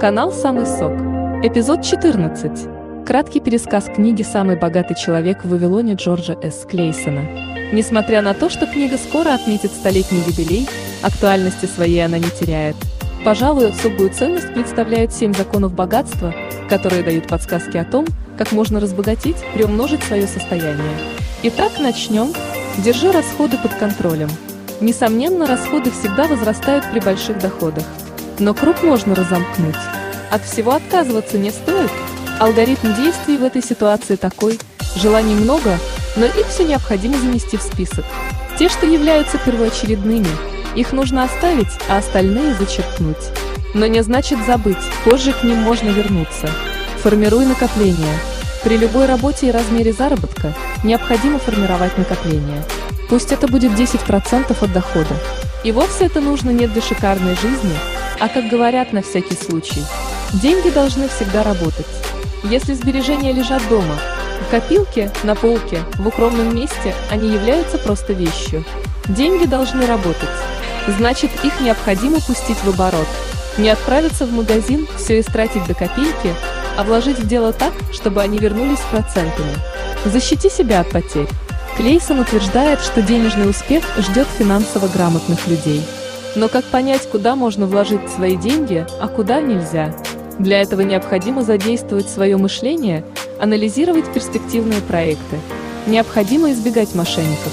Канал «Самый сок». Эпизод 14. Краткий пересказ книги «Самый богатый человек в Вавилоне» Джорджа С. Клейсона. Несмотря на то, что книга скоро отметит столетний юбилей, актуальности своей она не теряет. Пожалуй, особую ценность представляют семь законов богатства, которые дают подсказки о том, как можно разбогатеть, приумножить свое состояние. Итак, начнем. Держи расходы под контролем. Несомненно, расходы всегда возрастают при больших доходах. Но круг можно разомкнуть. От всего отказываться не стоит. Алгоритм действий в этой ситуации такой. Желаний много, но их все необходимо занести в список. Те, что являются первоочередными, их нужно оставить, а остальные зачеркнуть. Но не значит забыть, позже к ним можно вернуться. Формируй накопление. При любой работе и размере заработка необходимо формировать накопление. Пусть это будет 10% от дохода. И вовсе это нужно не для шикарной жизни, а как говорят на всякий случай. Деньги должны всегда работать. Если сбережения лежат дома, в копилке, на полке, в укромном месте, они являются просто вещью. Деньги должны работать. Значит, их необходимо пустить в оборот. Не отправиться в магазин, все истратить до копейки, а вложить в дело так, чтобы они вернулись процентами. Защити себя от потерь. Клейсон утверждает, что денежный успех ждет финансово грамотных людей. Но как понять, куда можно вложить свои деньги, а куда нельзя? Для этого необходимо задействовать свое мышление, анализировать перспективные проекты. Необходимо избегать мошенников.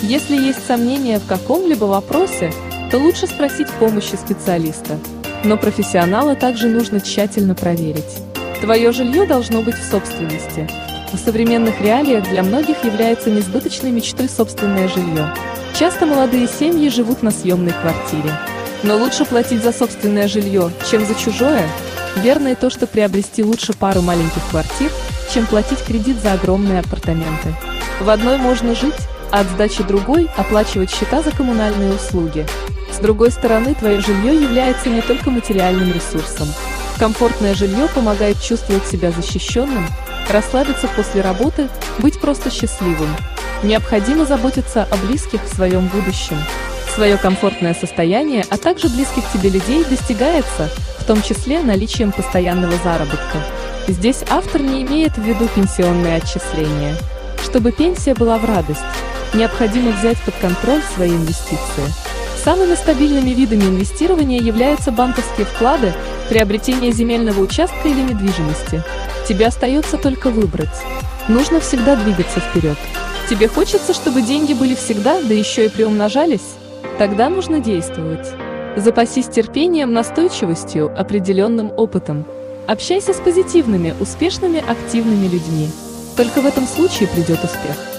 Если есть сомнения в каком-либо вопросе, то лучше спросить помощи специалиста. Но профессионала также нужно тщательно проверить. Твое жилье должно быть в собственности. В современных реалиях для многих является несбыточной мечтой собственное жилье. Часто молодые семьи живут на съемной квартире. Но лучше платить за собственное жилье, чем за чужое. Верно и то, что приобрести лучше пару маленьких квартир, чем платить кредит за огромные апартаменты. В одной можно жить, а от сдачи другой оплачивать счета за коммунальные услуги. С другой стороны, твое жилье является не только материальным ресурсом. Комфортное жилье помогает чувствовать себя защищенным, расслабиться после работы, быть просто счастливым. Необходимо заботиться о близких в своем будущем. Свое комфортное состояние, а также близких тебе людей достигается, в том числе наличием постоянного заработка. Здесь автор не имеет в виду пенсионные отчисления. Чтобы пенсия была в радость, необходимо взять под контроль свои инвестиции. Самыми стабильными видами инвестирования являются банковские вклады, приобретение земельного участка или недвижимости. Тебе остается только выбрать. Нужно всегда двигаться вперед. Тебе хочется, чтобы деньги были всегда, да еще и приумножались? Тогда нужно действовать. Запасись терпением, настойчивостью, определенным опытом. Общайся с позитивными, успешными, активными людьми. Только в этом случае придет успех.